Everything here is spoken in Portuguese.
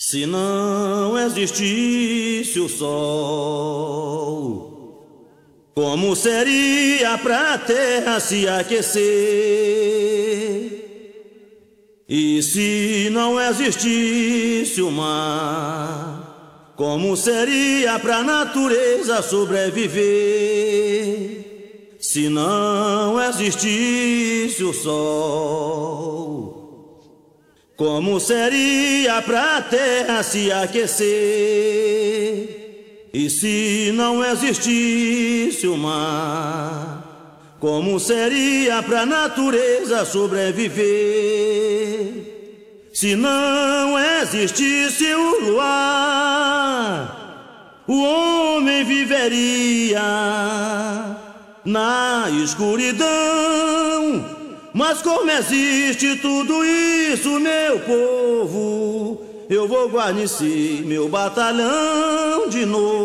Se não existisse o sol, como seria pra terra se aquecer? E se não existisse o mar, como seria pra natureza sobreviver? Se não existisse o sol, como seria pra terra se aquecer? E se não existisse o mar, como seria pra natureza sobreviver? Se não existisse o luar, o homem viveria na escuridão mas como existe tudo isso, meu povo, eu vou guarnecer meu batalhão de novo.